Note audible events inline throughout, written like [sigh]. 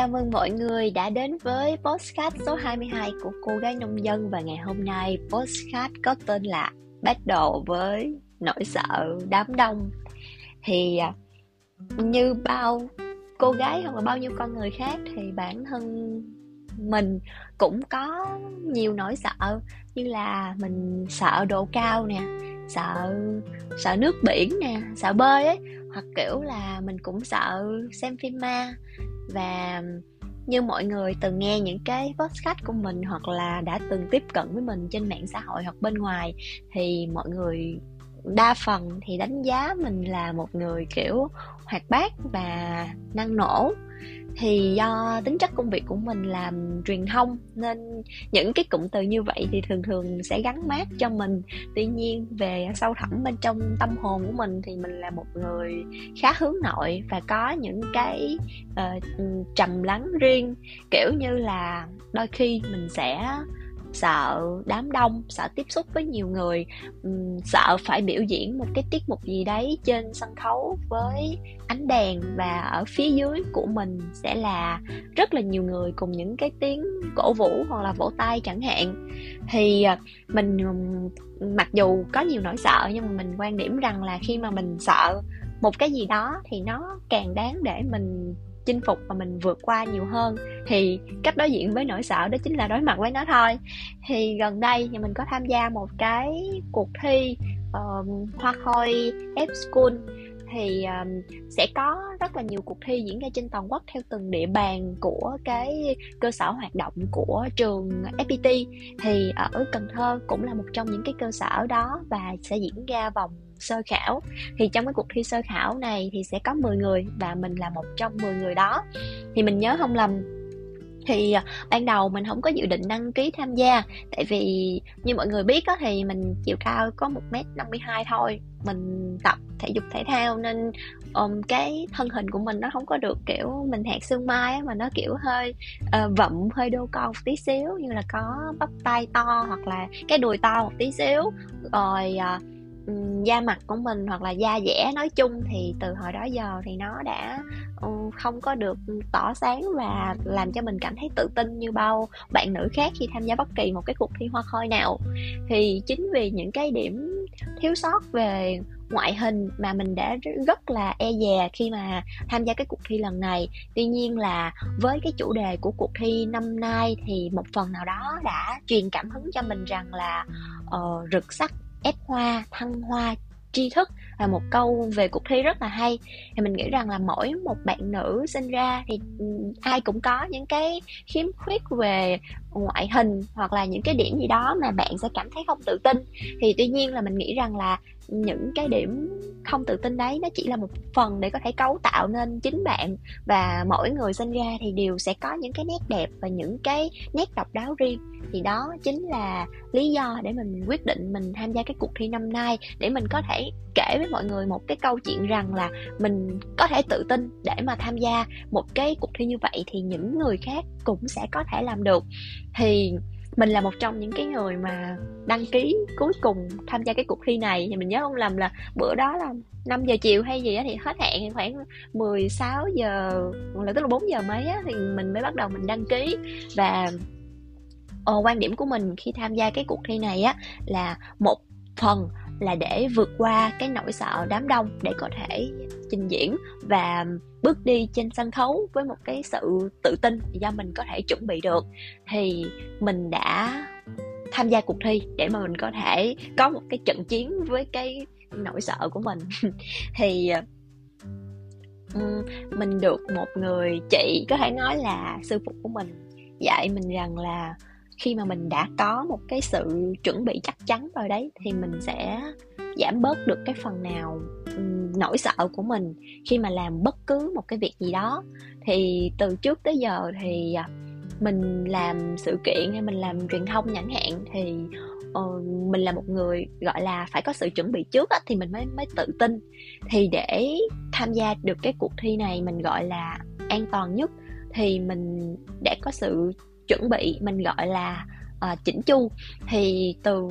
chào mừng mọi người đã đến với postcard số 22 của cô gái nông dân và ngày hôm nay postcard có tên là bắt đầu với nỗi sợ đám đông. Thì à, như bao cô gái hoặc là bao nhiêu con người khác thì bản thân mình cũng có nhiều nỗi sợ, như là mình sợ độ cao nè, sợ sợ nước biển nè, sợ bơi ấy, hoặc kiểu là mình cũng sợ xem phim ma và như mọi người từng nghe những cái podcast của mình hoặc là đã từng tiếp cận với mình trên mạng xã hội hoặc bên ngoài, thì mọi người đa phần thì đánh giá mình là một người kiểu hoạt bát và năng nổ thì do tính chất công việc của mình làm truyền thông nên những cái cụm từ như vậy thì thường thường sẽ gắn mát cho mình. Tuy nhiên về sâu thẳm bên trong tâm hồn của mình thì mình là một người khá hướng nội và có những cái uh, trầm lắng riêng. Kiểu như là đôi khi mình sẽ sợ đám đông, sợ tiếp xúc với nhiều người sợ phải biểu diễn một cái tiết mục gì đấy trên sân khấu với ánh đèn và ở phía dưới của mình sẽ là rất là nhiều người cùng những cái tiếng cổ vũ hoặc là vỗ tay chẳng hạn. Thì à, mình mặc dù có nhiều nỗi sợ nhưng mà mình quan điểm rằng là khi mà mình sợ một cái gì đó thì nó càng đáng để mình chinh phục và mình vượt qua nhiều hơn thì cách đối diện với nỗi sợ đó chính là đối mặt với nó thôi. Thì gần đây thì mình có tham gia một cái cuộc thi uh, hoa khôi F School. Thì um, sẽ có rất là nhiều cuộc thi diễn ra trên toàn quốc theo từng địa bàn của cái cơ sở hoạt động của trường FPT thì ở Cần Thơ cũng là một trong những cái cơ sở đó và sẽ diễn ra vòng sơ khảo. Thì trong cái cuộc thi sơ khảo này thì sẽ có 10 người và mình là một trong 10 người đó. Thì mình nhớ không lầm thì à, ban đầu mình không có dự định đăng ký tham gia tại vì như mọi người biết đó thì mình chiều cao có một m năm thôi. Mình tập thể dục thể thao nên um, cái thân hình của mình nó không có được kiểu mình hạt xương mai ấy, mà nó kiểu hơi uh, vậm hơi đô con một tí xíu như là có bắp tay to hoặc là cái đùi to một tí xíu. Rồi uh, da mặt của mình hoặc là da dẻ nói chung thì từ hồi đó giờ thì nó đã ừ, không có được tỏ sáng và làm cho mình cảm thấy tự tin như bao bạn nữ khác khi tham gia bất kỳ một cái cuộc thi hoa khôi nào. Thì chính vì những cái điểm thiếu sót về ngoại hình mà mình đã rất là e dè khi mà tham gia cái cuộc thi lần này. Tuy nhiên là với cái chủ đề của cuộc thi năm nay thì một phần nào đó đã truyền cảm hứng cho mình rằng là uh, rực sắc ép hoa, thăng hoa, tri thức là một câu về cuộc thi rất là hay. Thì mình nghĩ rằng là mỗi một bạn nữ sinh ra thì ừ, ai cũng có những cái khiếm khuyết về ngoại hình hoặc là những cái điểm gì đó mà bạn sẽ cảm thấy không tự tin. Thì tuy nhiên là mình nghĩ rằng là những cái điểm không tự tin đấy nó chỉ là một phần để có thể cấu tạo nên chính bạn và mỗi người sinh ra thì đều sẽ có những cái nét đẹp và những cái nét độc đáo riêng. Thì đó chính là lý do để mình quyết định mình tham gia cái cuộc thi năm nay, để mình có thể kể với mọi người một cái câu chuyện rằng là mình có thể tự tin để mà tham gia một cái cuộc thi như vậy thì những người khác cũng sẽ có thể làm được thì mình là một trong những cái người mà đăng ký cuối cùng tham gia cái cuộc thi này. Thì mình nhớ không lầm là bữa đó là 5 giờ chiều hay gì đó thì hết hạn khoảng 16 giờ là tức là 4 giờ mấy á, thì mình mới bắt đầu mình đăng ký. Và ờ, quan điểm của mình khi tham gia cái cuộc thi này á là một phần là để vượt qua cái nỗi sợ đám đông để có thể trình diễn và bước đi trên sân khấu với một cái sự tự tin do mình có thể chuẩn bị được, thì mình đã tham gia cuộc thi để mà mình có thể có một cái trận chiến với cái nỗi sợ của mình. [laughs] Thì mình được một người chị có thể nói là sư phụ của mình dạy mình rằng là khi mà mình đã có một cái sự chuẩn bị chắc chắn rồi đấy, thì mình sẽ giảm bớt được cái phần nào nỗi sợ của mình khi mà làm bất cứ một cái việc gì đó. Thì từ trước tới giờ thì à, mình làm sự kiện hay mình làm truyền thông chẳng hạn thì uh, mình là một người gọi là phải có sự chuẩn bị trước á, thì mình mới mới tự tin. Thì để tham gia được cái cuộc thi này mình gọi là an toàn nhất thì mình đã có sự chuẩn bị mình gọi là uh, chỉnh chu. Thì từ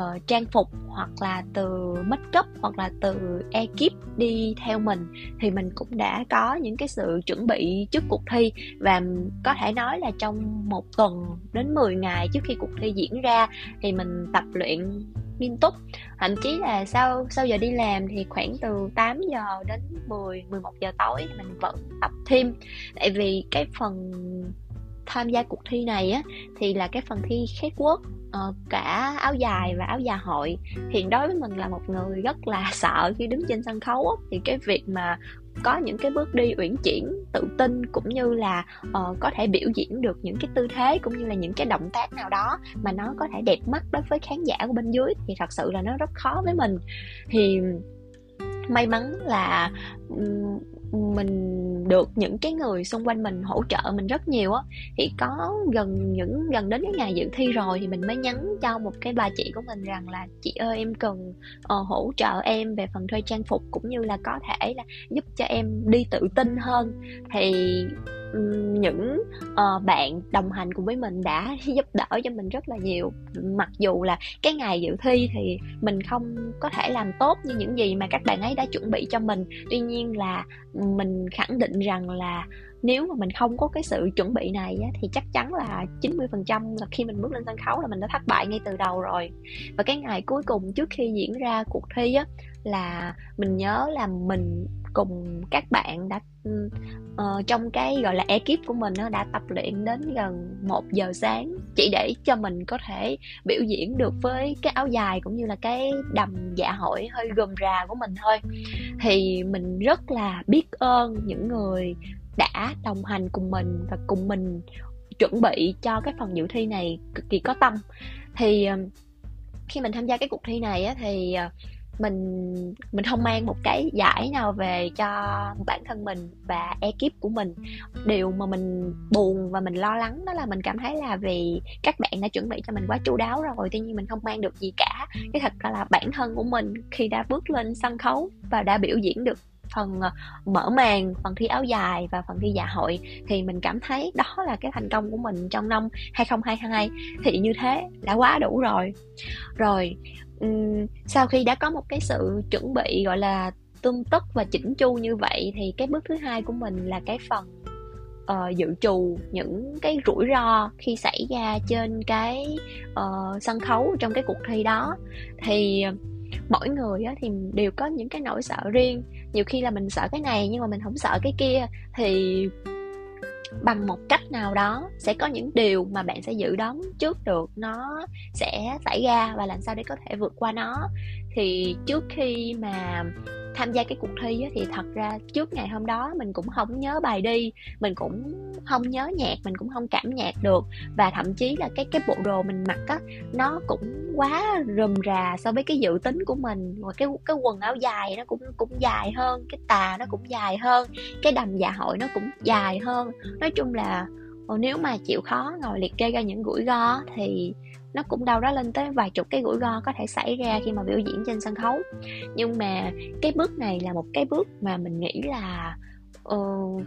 uh, trang phục hoặc là từ make up hoặc là từ ekip đi theo mình thì mình cũng đã có những cái sự chuẩn bị trước cuộc thi. Và có thể nói là trong một tuần đến 10 ngày trước khi cuộc thi diễn ra thì mình tập luyện nghiêm túc. Thậm chí là sau sau giờ đi làm thì khoảng từ 8 giờ đến 10 11 giờ tối thì mình vẫn tập thêm. Tại vì cái phần tham gia cuộc thi này á thì là cái phần thi catwalk uh, ờ, cả áo dài và áo dài hội. Thì đối với mình là một người rất là [laughs] sợ khi đứng trên sân khấu á, thì cái việc mà có những cái bước đi uyển chuyển tự tin cũng như là uh, có thể biểu diễn được những cái tư thế cũng như là những cái động tác nào đó mà nó có thể đẹp mắt đối với khán giả của bên dưới thì thật sự là nó rất khó với mình. Thì may mắn là mình được những cái người xung quanh mình hỗ trợ mình rất nhiều á thì có gần những gần đến cái ngày dự thi rồi thì mình mới nhắn cho một cái bà chị của mình rằng là chị ơi em cần uh, hỗ trợ em về phần thuê trang phục cũng như là có thể là giúp cho em đi tự tin hơn. Thì những uh, bạn đồng hành cùng với mình đã [laughs] giúp đỡ cho mình rất là nhiều. Mặc dù là cái ngày dự thi thì mình không có thể làm tốt như những gì mà các bạn ấy đã chuẩn bị cho mình. Tuy nhiên là mình khẳng định rằng là nếu mà mình không có cái sự chuẩn bị này á, thì chắc chắn là 90% là khi mình bước lên sân khấu là mình đã thất bại ngay từ đầu rồi. Và cái ngày cuối cùng trước khi diễn ra cuộc thi á là mình nhớ là mình cùng các bạn đã uh, trong cái gọi là ekip của mình nó đã tập luyện đến gần 1 giờ sáng. Chỉ để cho mình có thể biểu diễn được với cái áo dài cũng như là cái đầm dạ hội hơi gồm rà của mình thôi. Thì mình rất là biết ơn những người đã đồng hành cùng mình và cùng mình chuẩn bị cho cái phần dự thi này cực kỳ có tâm. Thì ờ, khi mình tham gia cái cuộc thi này á, thì uh, mình mình không mang một cái giải nào về cho bản thân mình và ekip của mình. Điều mà mình buồn và mình lo lắng đó là mình cảm thấy là vì các bạn đã chuẩn bị cho mình quá chu đáo rồi, tuy nhiên mình không mang được gì cả. Cái thật là bản thân của mình khi đã bước lên sân khấu và đã biểu diễn được phần ờ, mở màn, phần thi áo dài và phần thi dạ hội, thì mình cảm thấy đó là cái thành công của mình trong năm 2022 thì như thế đã quá đủ rồi. Rồi sau khi đã có một cái sự chuẩn bị gọi là tươm tất và chỉnh chu như vậy thì cái bước thứ hai của mình là cái phần uh, dự trù những cái rủi ro khi xảy ra trên cái uh, sân khấu trong cái cuộc thi đó. Thì mỗi người á, thì đều có những cái nỗi sợ riêng. Nhiều khi là mình sợ cái này nhưng mà mình không sợ cái kia thì bằng một cách nào đó sẽ có những điều mà bạn sẽ dự đoán trước được nó sẽ xảy ra và làm sao để có thể vượt qua nó. Thì trước khi mà tham gia cái cuộc thi á, thì thật ra trước ngày hôm đó mình cũng không nhớ bài đi mình cũng không nhớ nhạc mình cũng không cảm nhạc được. Và thậm chí là cái cái bộ đồ mình mặc á nó cũng quá rườm rà so với cái dự tính của mình. Và cái cái quần áo dài nó cũng cũng dài hơn, cái tà nó cũng dài hơn, cái đầm dạ hội nó cũng dài hơn. Nói chung là ờ, nếu mà chịu khó ngồi liệt kê ra những rủi ro thì nó cũng đâu đó lên tới vài chục cái rủi ro có thể xảy ra khi mà biểu diễn trên sân khấu. Nhưng mà cái bước này là một cái bước mà mình nghĩ là uh,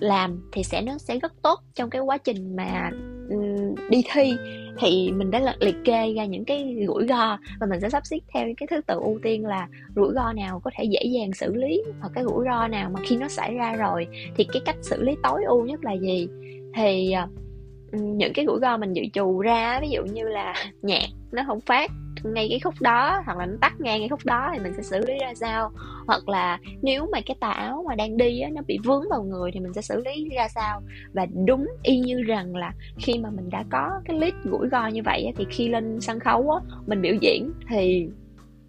làm thì sẽ nó sẽ rất tốt trong cái quá trình mà um, đi thi. Thì mình đã liệt kê ra những cái rủi ro và mình sẽ sắp xếp theo cái thứ tự ưu tiên là rủi ro nào có thể dễ dàng xử lý hoặc cái rủi ro nào mà khi nó xảy ra rồi thì cái cách xử lý tối ưu nhất là gì. Thì uh, những cái rủi ro mình dự trù ra ví dụ như là [laughs] nhạc nó không phát ngay cái khúc đó hoặc là nó tắt ngang cái khúc đó thì mình sẽ xử lý ra sao. Hoặc là nếu mà cái tà áo mà đang đi á, nó bị vướng vào người thì mình sẽ xử lý ra sao. Và đúng y như rằng là khi mà mình đã có cái list gũi go như vậy á, thì khi lên sân khấu á, mình biểu diễn thì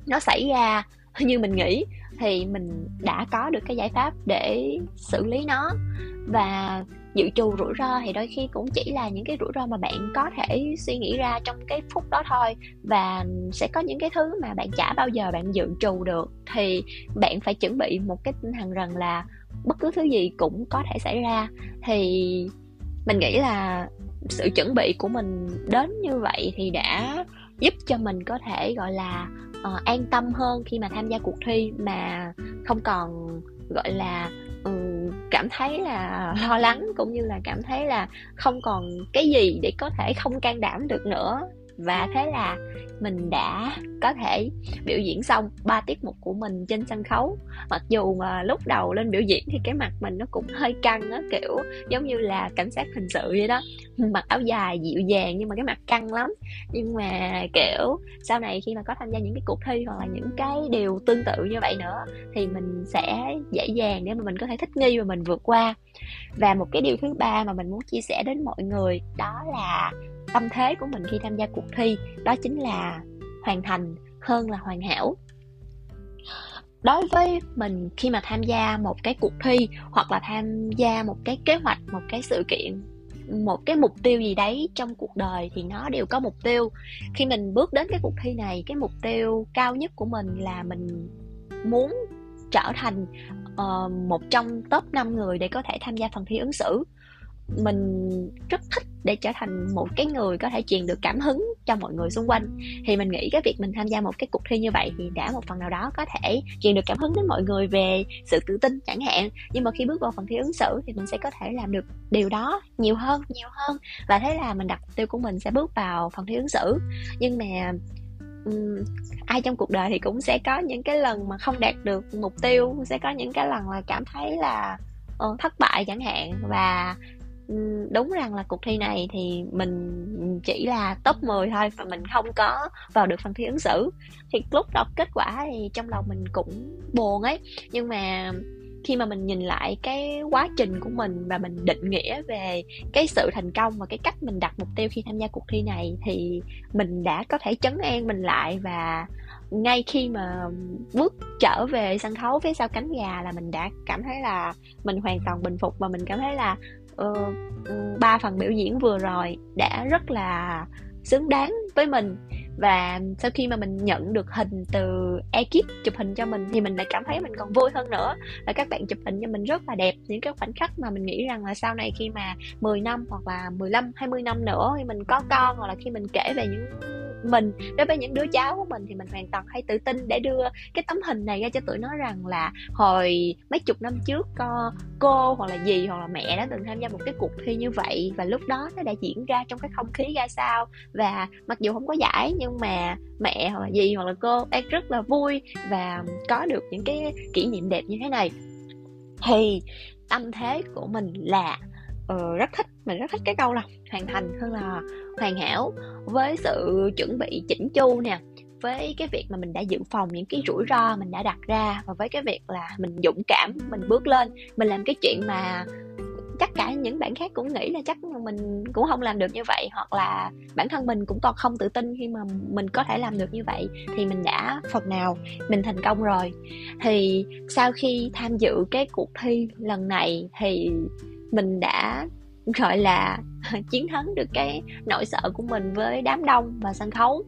nó xảy ra. Như mình nghĩ thì mình đã có được cái giải pháp để xử lý nó. Và dự trù rủi ro thì đôi khi cũng chỉ là những cái rủi ro mà bạn có thể suy nghĩ ra trong cái phút đó thôi. Và sẽ có những cái thứ mà bạn chả bao giờ bạn dự trù được. Thì bạn phải chuẩn bị một cái tinh thần rằng là bất cứ thứ gì cũng có thể xảy ra. Thì mình nghĩ là sự chuẩn bị của mình đến như vậy thì đã giúp cho mình có thể gọi là uh, an tâm hơn khi mà tham gia cuộc thi mà không còn gọi là um, cảm thấy là lo lắng cũng như là cảm thấy là không còn cái gì để có thể không can đảm được nữa và thế là mình đã có thể biểu diễn xong ba tiết mục của mình trên sân khấu. Mặc dù mà lúc đầu lên biểu diễn thì cái mặt mình nó cũng hơi căng á, kiểu giống như là cảnh sát hình sự vậy đó. [laughs] Mặc áo dài dịu dàng nhưng mà cái mặt căng lắm. Nhưng mà, kiểu, sau này khi mà có tham gia những cái cuộc thi hoặc là những cái điều tương tự như vậy nữa thì mình sẽ dễ dàng để mà mình có thể thích nghi và mình vượt qua. Và một cái điều thứ ba mà mình muốn chia sẻ đến mọi người đó là tâm thế của mình khi tham gia cuộc thi đó chính là hoàn thành hơn là hoàn hảo. Đối với mình khi mà tham gia một cái cuộc thi hoặc là tham gia một cái kế hoạch một cái sự kiện một cái mục tiêu gì đấy trong cuộc đời thì nó đều có mục tiêu. Khi mình bước đến cái cuộc thi này cái mục tiêu cao nhất của mình là mình muốn trở thành uh, một trong top 5 người để có thể tham gia phần thi ứng xử mình rất thích để trở thành một cái người có thể truyền được cảm hứng cho mọi người xung quanh. Thì mình nghĩ cái việc mình tham gia một cái cuộc thi như vậy thì đã một phần nào đó có thể truyền được cảm hứng đến mọi người về sự tự tin chẳng hạn. Nhưng mà khi bước vào phần thi ứng xử thì mình sẽ có thể làm được điều đó nhiều hơn nhiều hơn. Và thế là mình đặt mục tiêu của mình sẽ bước vào phần thi ứng xử. Nhưng mà um, ai trong cuộc đời thì cũng sẽ có những cái lần mà không đạt được mục tiêu sẽ có những cái lần là cảm thấy là uh, thất bại chẳng hạn. Và đúng rằng là cuộc thi này thì mình chỉ là top 10 thôi và mình không có vào được phần thi ứng xử. Thì lúc đọc kết quả thì trong lòng mình cũng buồn ấy. Nhưng mà khi mà mình nhìn lại cái quá trình của mình và mình định nghĩa về cái sự thành công và cái cách mình đặt mục tiêu khi tham gia cuộc thi này thì mình đã có thể chấn an mình lại và ngay khi mà bước trở về sân khấu phía sau cánh gà là mình đã cảm thấy là mình hoàn toàn bình phục và mình cảm thấy là uh, ba phần biểu diễn vừa rồi đã rất là xứng đáng với mình. Và sau khi mà mình nhận được hình từ ekip chụp hình cho mình thì mình lại cảm thấy mình còn vui hơn nữa. Là các bạn chụp hình cho mình rất là đẹp. Những cái khoảnh khắc mà mình nghĩ rằng là sau này khi mà 10 năm hoặc là 15 20 năm nữa khi mình có con hoặc là khi mình kể về những mình. Đối với những đứa cháu của mình thì mình hoàn toàn hay tự tin để đưa cái tấm hình này ra cho tụi nó rằng là hồi mấy chục năm trước co cô hoặc là dì hoặc là mẹ đã từng tham gia một cái cuộc thi như vậy và lúc đó nó đã diễn ra trong cái không khí ra sao. Và mặc dù không có giải nhưng mà mẹ hoặc là dì hoặc là cô đang rất là vui và có được những cái kỷ niệm đẹp như thế này. Thì tâm thế của mình là uh, rất thích mình rất thích cái câu là hoàn thành hơn là hoàn hảo với sự chuẩn bị chỉnh chu nè với cái việc mà mình đã dự phòng những cái rủi ro mình đã đặt ra và với cái việc là mình dũng cảm mình bước lên mình làm cái chuyện mà chắc cả những bạn khác cũng nghĩ là chắc mình cũng không làm được như vậy hoặc là bản thân mình cũng còn không tự tin khi mà mình có thể làm được như vậy thì mình đã phần nào mình thành công rồi. Thì sau khi tham dự cái cuộc thi lần này thì mình đã gọi là [laughs] chiến thắng được cái nỗi sợ của mình với đám đông và sân khấu.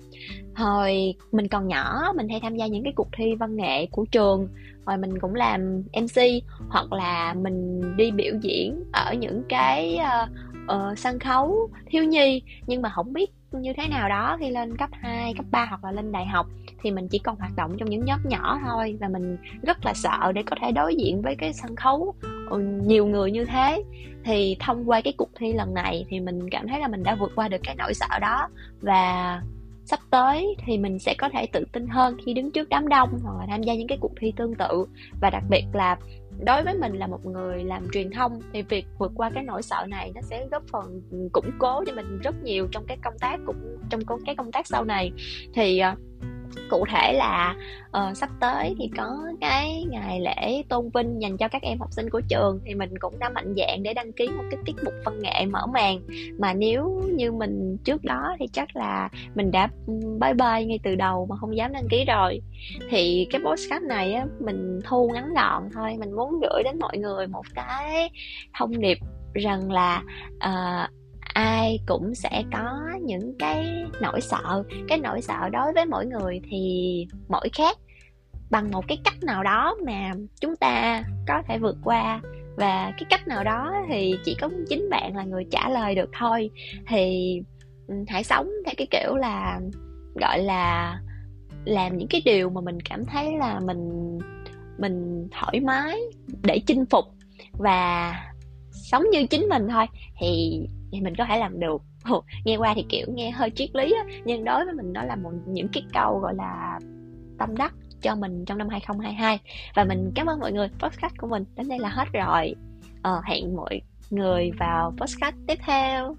Hồi mình còn nhỏ mình hay tham gia những cái cuộc thi văn nghệ của trường. Rồi mình cũng làm mc hoặc là mình đi biểu diễn ở những cái uh, uh, sân khấu thiếu nhi. Nhưng mà không biết như thế nào đó khi lên cấp 2, cấp 3 hoặc là lên đại học thì mình chỉ còn hoạt động trong những nhóm nhỏ thôi. Và mình rất là sợ để có thể đối diện với cái sân khấu Ừ, nhiều người như thế. Thì thông qua cái cuộc thi lần này thì mình cảm thấy là mình đã vượt qua được cái nỗi sợ đó. Và sắp tới thì mình sẽ có thể tự tin hơn khi đứng trước đám đông hoặc là tham gia những cái cuộc thi tương tự. Và đặc biệt là đối với mình là một người làm truyền thông thì việc vượt qua cái nỗi sợ này nó sẽ góp phần củng cố cho mình rất nhiều trong cái công tác cũng trong cái công tác sau này. Thì ờ, cụ thể là uh, sắp tới thì có cái ngày lễ tôn vinh dành cho các em học sinh của trường. Thì mình cũng đã mạnh dạng để đăng ký một cái tiết mục văn nghệ mở màn. Mà nếu như mình trước đó thì chắc là mình đã ừ, bye bye ngay từ đầu mà không dám đăng ký rồi. Thì cái postcard này á mình thu ngắn gọn thôi. Mình muốn gửi đến mọi người một cái thông điệp rằng là uh, ai cũng sẽ có những cái nỗi sợ. Cái nỗi sợ đối với mỗi người thì mỗi khác. Bằng một cái cách nào đó mà chúng ta có thể vượt qua. Và cái cách nào đó thì chỉ có chính bạn là người trả lời được thôi. Thì ừ, hãy sống theo cái kiểu là, gọi là, làm những cái điều mà mình cảm thấy là mình mình thoải mái để chinh phục và sống như chính mình thôi. Thì thì mình có thể làm được. [laughs] Nghe qua thì kiểu nghe hơi triết lý á nhưng đối với mình nó là một những cái câu gọi là tâm đắc cho mình trong năm 2022 và mình cảm ơn mọi người podcast của mình đến đây là hết rồi. Ờ, hẹn mọi người vào podcast tiếp theo.